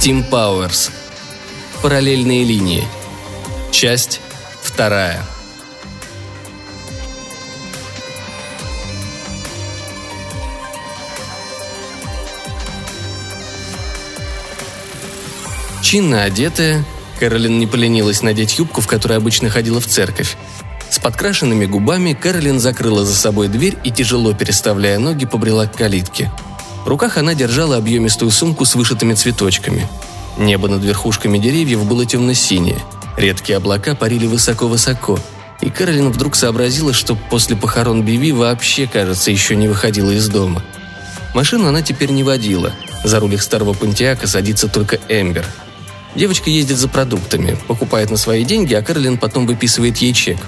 Тим Пауэрс. Параллельные линии. Часть вторая. Чинно одетая, Кэролин не поленилась надеть юбку, в которой обычно ходила в церковь. С подкрашенными губами Кэролин закрыла за собой дверь и, тяжело переставляя ноги, побрела к калитке. Руках она держала объемистую сумку с вышитыми цветочками. Небо над верхушками деревьев было темно-синее. Редкие облака парили высоко-высоко. И Кэролин вдруг сообразила, что после похорон Биви вообще, кажется, еще не выходила из дома. Машину она теперь не водила. За руль их старого Пантиака садится только Эмбер – Девочка ездит за продуктами, покупает на свои деньги, а Кэролин потом выписывает ей чек.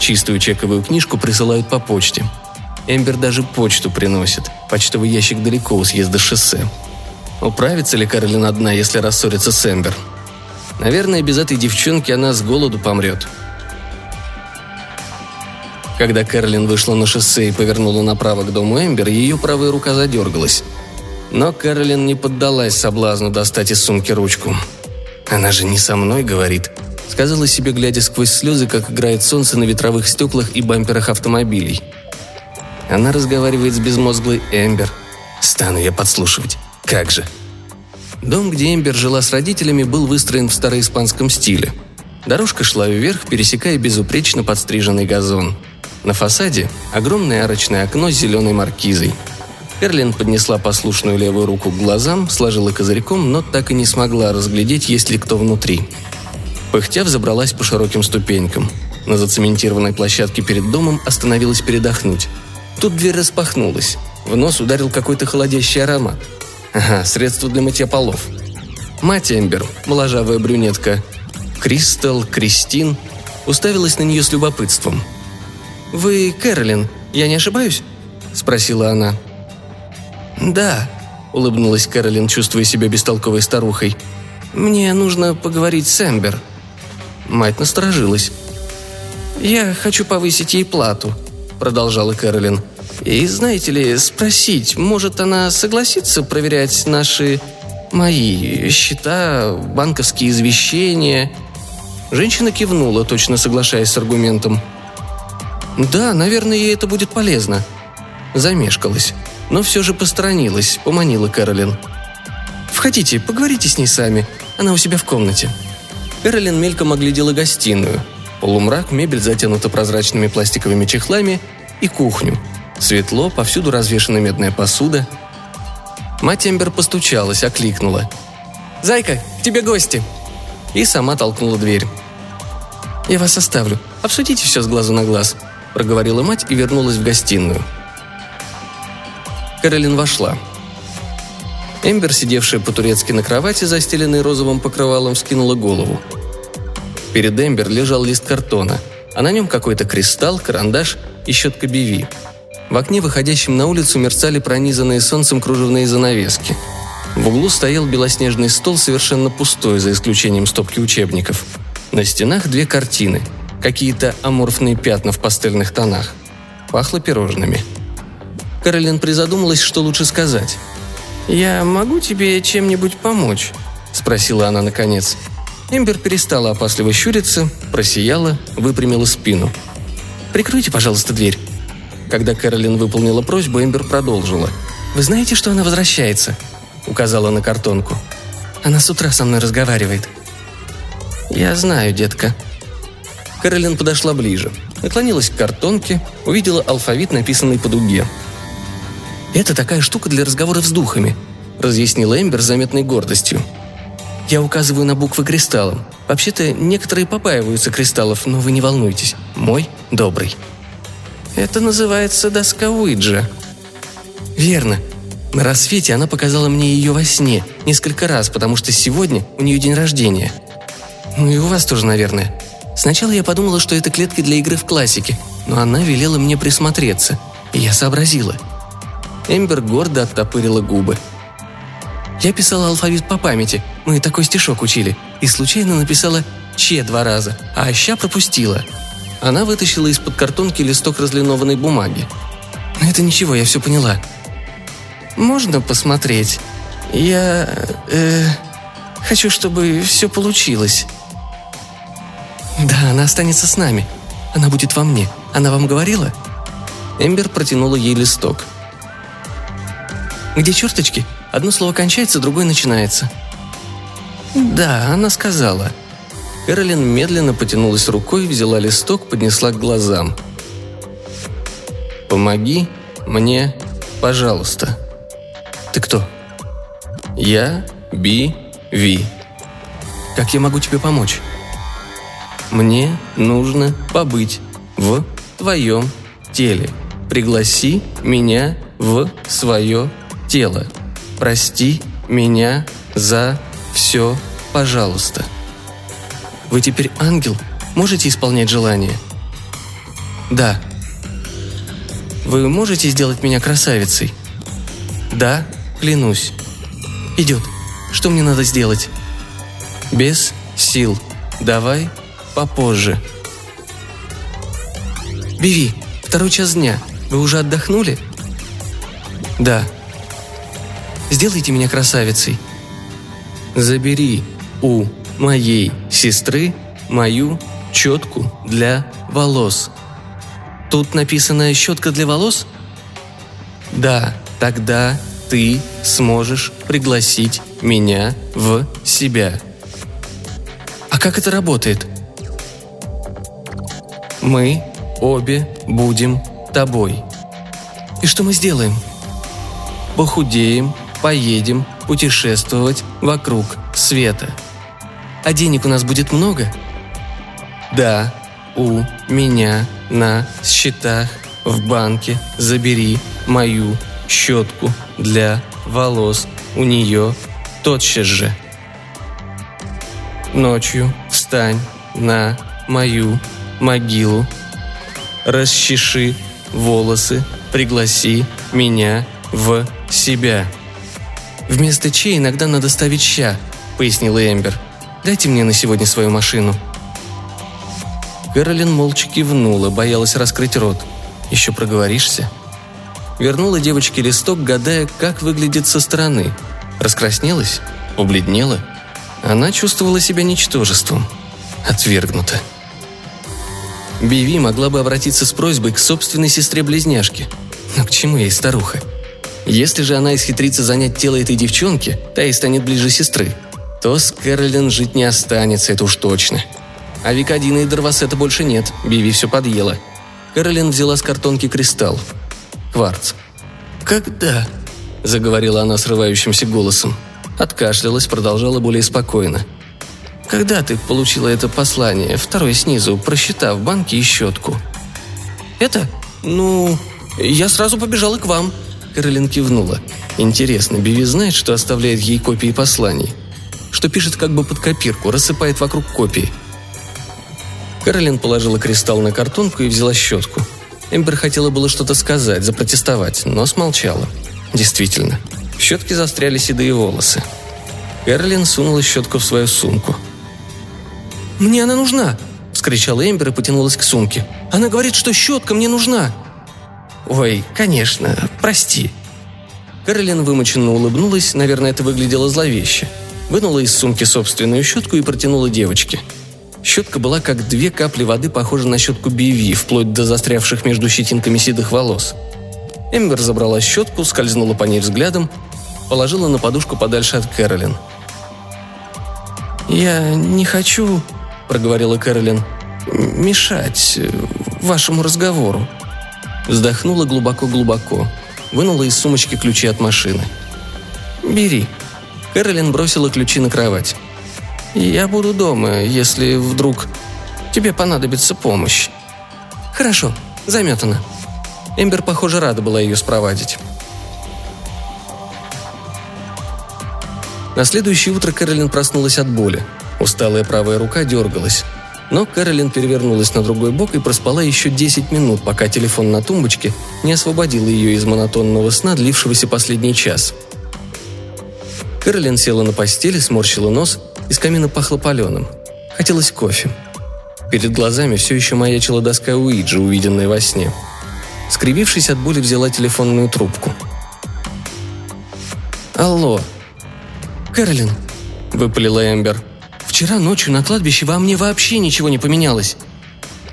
Чистую чековую книжку присылают по почте. Эмбер даже почту приносит. Почтовый ящик далеко у съезда шоссе. Управится ли Кэролин одна, если рассорится с Эмбер? Наверное, без этой девчонки она с голоду помрет. Когда Кэролин вышла на шоссе и повернула направо к дому Эмбер, ее правая рука задергалась. Но Кэролин не поддалась соблазну достать из сумки ручку. «Она же не со мной говорит», — сказала себе, глядя сквозь слезы, как играет солнце на ветровых стеклах и бамперах автомобилей. Она разговаривает с безмозглой Эмбер. Стану я подслушивать. Как же. Дом, где Эмбер жила с родителями, был выстроен в староиспанском стиле. Дорожка шла вверх, пересекая безупречно подстриженный газон. На фасаде огромное арочное окно с зеленой маркизой — Эрлин поднесла послушную левую руку к глазам, сложила козырьком, но так и не смогла разглядеть, есть ли кто внутри. Пыхтя взобралась по широким ступенькам. На зацементированной площадке перед домом остановилась передохнуть. Тут дверь распахнулась. В нос ударил какой-то холодящий аромат. Ага, средство для мытья полов. Мать Эмбер, моложавая брюнетка, Кристал, Кристин, уставилась на нее с любопытством. «Вы Кэролин, я не ошибаюсь?» – спросила она. «Да», — улыбнулась Кэролин, чувствуя себя бестолковой старухой. «Мне нужно поговорить с Эмбер». Мать насторожилась. «Я хочу повысить ей плату», — продолжала Кэролин. «И, знаете ли, спросить, может, она согласится проверять наши... мои счета, банковские извещения?» Женщина кивнула, точно соглашаясь с аргументом. «Да, наверное, ей это будет полезно». Замешкалась но все же посторонилась, поманила Кэролин. «Входите, поговорите с ней сами. Она у себя в комнате». Кэролин мельком оглядела гостиную. Полумрак, мебель затянута прозрачными пластиковыми чехлами и кухню. Светло, повсюду развешана медная посуда. Мать Эмбер постучалась, окликнула. «Зайка, к тебе гости!» И сама толкнула дверь. «Я вас оставлю. Обсудите все с глазу на глаз», – проговорила мать и вернулась в гостиную – Кэролин вошла. Эмбер, сидевшая по-турецки на кровати, застеленной розовым покрывалом, скинула голову. Перед Эмбер лежал лист картона, а на нем какой-то кристалл, карандаш и щетка биви. В окне, выходящем на улицу, мерцали пронизанные солнцем кружевные занавески. В углу стоял белоснежный стол, совершенно пустой, за исключением стопки учебников. На стенах две картины, какие-то аморфные пятна в пастельных тонах. Пахло пирожными – Каролин призадумалась, что лучше сказать. «Я могу тебе чем-нибудь помочь?» – спросила она наконец. Эмбер перестала опасливо щуриться, просияла, выпрямила спину. «Прикройте, пожалуйста, дверь». Когда Кэролин выполнила просьбу, Эмбер продолжила. «Вы знаете, что она возвращается?» – указала на картонку. «Она с утра со мной разговаривает». «Я знаю, детка». Кэролин подошла ближе, наклонилась к картонке, увидела алфавит, написанный по дуге – «Это такая штука для разговоров с духами», — разъяснила Эмбер с заметной гордостью. «Я указываю на буквы кристаллом. Вообще-то некоторые побаиваются кристаллов, но вы не волнуйтесь. Мой добрый». «Это называется доска Уиджа». «Верно. На рассвете она показала мне ее во сне несколько раз, потому что сегодня у нее день рождения. Ну и у вас тоже, наверное. Сначала я подумала, что это клетки для игры в классике, но она велела мне присмотреться, и я сообразила — Эмбер гордо оттопырила губы. Я писала алфавит по памяти, мы такой стишок учили, и случайно написала «че» два раза, а «ща» пропустила. Она вытащила из-под картонки листок разлинованной бумаги. Это ничего, я все поняла. «Можно посмотреть? Я... э...» Хочу, чтобы все получилось». «Да, она останется с нами. Она будет во мне. Она вам говорила?» Эмбер протянула ей листок. «Где черточки? Одно слово кончается, другое начинается». «Да, она сказала». Кэролин медленно потянулась рукой, взяла листок, поднесла к глазам. «Помоги мне, пожалуйста». «Ты кто?» «Я Би Ви». «Как я могу тебе помочь?» «Мне нужно побыть в твоем теле. Пригласи меня в свое тело. Прости меня за все, пожалуйста». «Вы теперь ангел? Можете исполнять желания?» «Да». «Вы можете сделать меня красавицей?» «Да, клянусь». «Идет. Что мне надо сделать?» «Без сил. Давай попозже». «Биви, второй час дня. Вы уже отдохнули?» «Да». «Сделайте меня красавицей». «Забери у моей сестры мою четку для волос». «Тут написано «щетка для волос»?» «Да, тогда ты сможешь пригласить меня в себя». «А как это работает?» «Мы обе будем тобой». «И что мы сделаем?» «Похудеем, поедем путешествовать вокруг света». «А денег у нас будет много?» «Да, у меня на счетах в банке забери мою щетку для волос у нее тотчас же. Ночью встань на мою могилу, расчеши волосы, пригласи меня в себя. Вместо чей иногда надо ставить ща, пояснила Эмбер. Дайте мне на сегодня свою машину. Кэролин молча кивнула, боялась раскрыть рот. Еще проговоришься? Вернула девочке листок, гадая, как выглядит со стороны. Раскраснелась? Убледнела? Она чувствовала себя ничтожеством. Отвергнута. Биви могла бы обратиться с просьбой к собственной сестре-близняшке. Но к чему ей старуха? Если же она исхитрится занять тело этой девчонки, та и станет ближе сестры, то с Кэролин жить не останется, это уж точно. А Викадина и Дорвасета больше нет, Биви все подъела. Кэролин взяла с картонки кристалл. Кварц. «Когда?» – заговорила она срывающимся голосом. Откашлялась, продолжала более спокойно. «Когда ты получила это послание, второе снизу, просчитав банки и щетку?» «Это? Ну, я сразу побежала к вам», – Каролин кивнула. «Интересно, Биви знает, что оставляет ей копии посланий? Что пишет как бы под копирку, рассыпает вокруг копии?» Каролин положила кристалл на картонку и взяла щетку. Эмбер хотела было что-то сказать, запротестовать, но смолчала. Действительно, в щетке застряли седые волосы. Кэролин сунула щетку в свою сумку. «Мне она нужна!» – вскричала Эмбер и потянулась к сумке. «Она говорит, что щетка мне нужна!» «Ой, конечно, прости». Кэролин вымученно улыбнулась, наверное, это выглядело зловеще. Вынула из сумки собственную щетку и протянула девочке. Щетка была как две капли воды, похожа на щетку Биви, вплоть до застрявших между щетинками седых волос. Эмбер забрала щетку, скользнула по ней взглядом, положила на подушку подальше от Кэролин. «Я не хочу», — проговорила Кэролин, — «мешать вашему разговору». Вздохнула глубоко-глубоко, вынула из сумочки ключи от машины. «Бери». Кэролин бросила ключи на кровать. «Я буду дома, если вдруг тебе понадобится помощь». «Хорошо, заметано». Эмбер, похоже, рада была ее спровадить. На следующее утро Кэролин проснулась от боли. Усталая правая рука дергалась. Но Кэролин перевернулась на другой бок и проспала еще 10 минут, пока телефон на тумбочке не освободил ее из монотонного сна, длившегося последний час. Кэролин села на постели, сморщила нос из камина пахло паленым. Хотелось кофе. Перед глазами все еще маячила доска Уиджи, увиденная во сне. Скривившись от боли, взяла телефонную трубку. «Алло!» «Кэролин, выпалила Эмбер. «Вчера ночью на кладбище во мне вообще ничего не поменялось.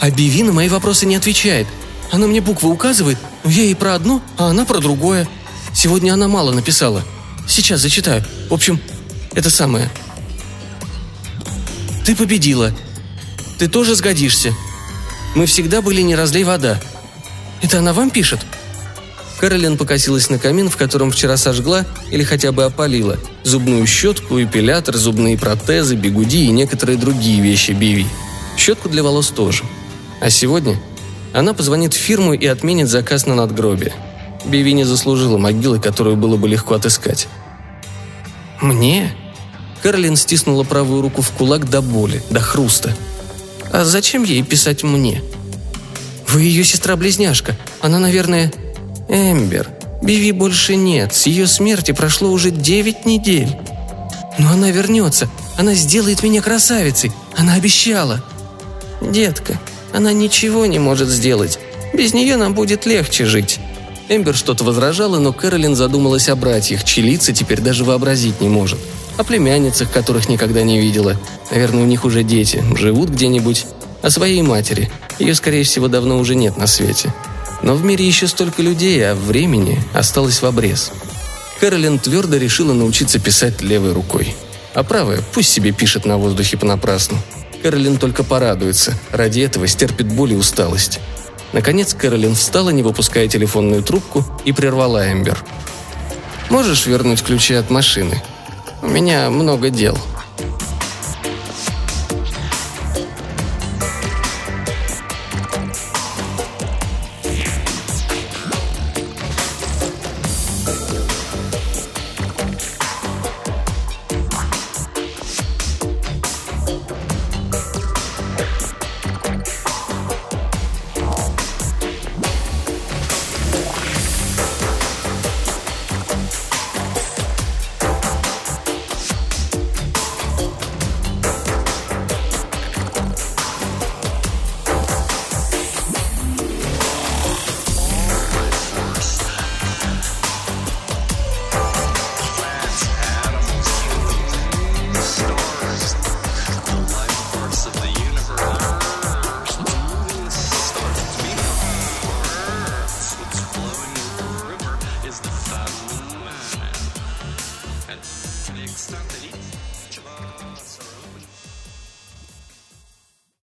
А Биви на мои вопросы не отвечает. Она мне буквы указывает, но я ей про одно, а она про другое. Сегодня она мало написала. Сейчас зачитаю. В общем, это самое. Ты победила. Ты тоже сгодишься. Мы всегда были не разлей вода. Это она вам пишет?» Кэролин покосилась на камин, в котором вчера сожгла или хотя бы опалила, зубную щетку, эпилятор, зубные протезы, бигуди и некоторые другие вещи Биви. Щетку для волос тоже. А сегодня она позвонит в фирму и отменит заказ на надгробие. Биви не заслужила могилы, которую было бы легко отыскать. «Мне?» Кэролин стиснула правую руку в кулак до боли, до хруста. «А зачем ей писать мне?» «Вы ее сестра-близняшка. Она, наверное...» «Эмбер, Биви больше нет. С ее смерти прошло уже девять недель. Но она вернется. Она сделает меня красавицей. Она обещала». «Детка, она ничего не может сделать. Без нее нам будет легче жить». Эмбер что-то возражала, но Кэролин задумалась о братьях, чьи лица теперь даже вообразить не может. О племянницах, которых никогда не видела. Наверное, у них уже дети, живут где-нибудь. О своей матери. Ее, скорее всего, давно уже нет на свете. Но в мире еще столько людей, а времени осталось в обрез. Кэролин твердо решила научиться писать левой рукой. А правая пусть себе пишет на воздухе понапрасну. Кэролин только порадуется. Ради этого стерпит боль и усталость. Наконец Кэролин встала, не выпуская телефонную трубку, и прервала Эмбер. «Можешь вернуть ключи от машины? У меня много дел»,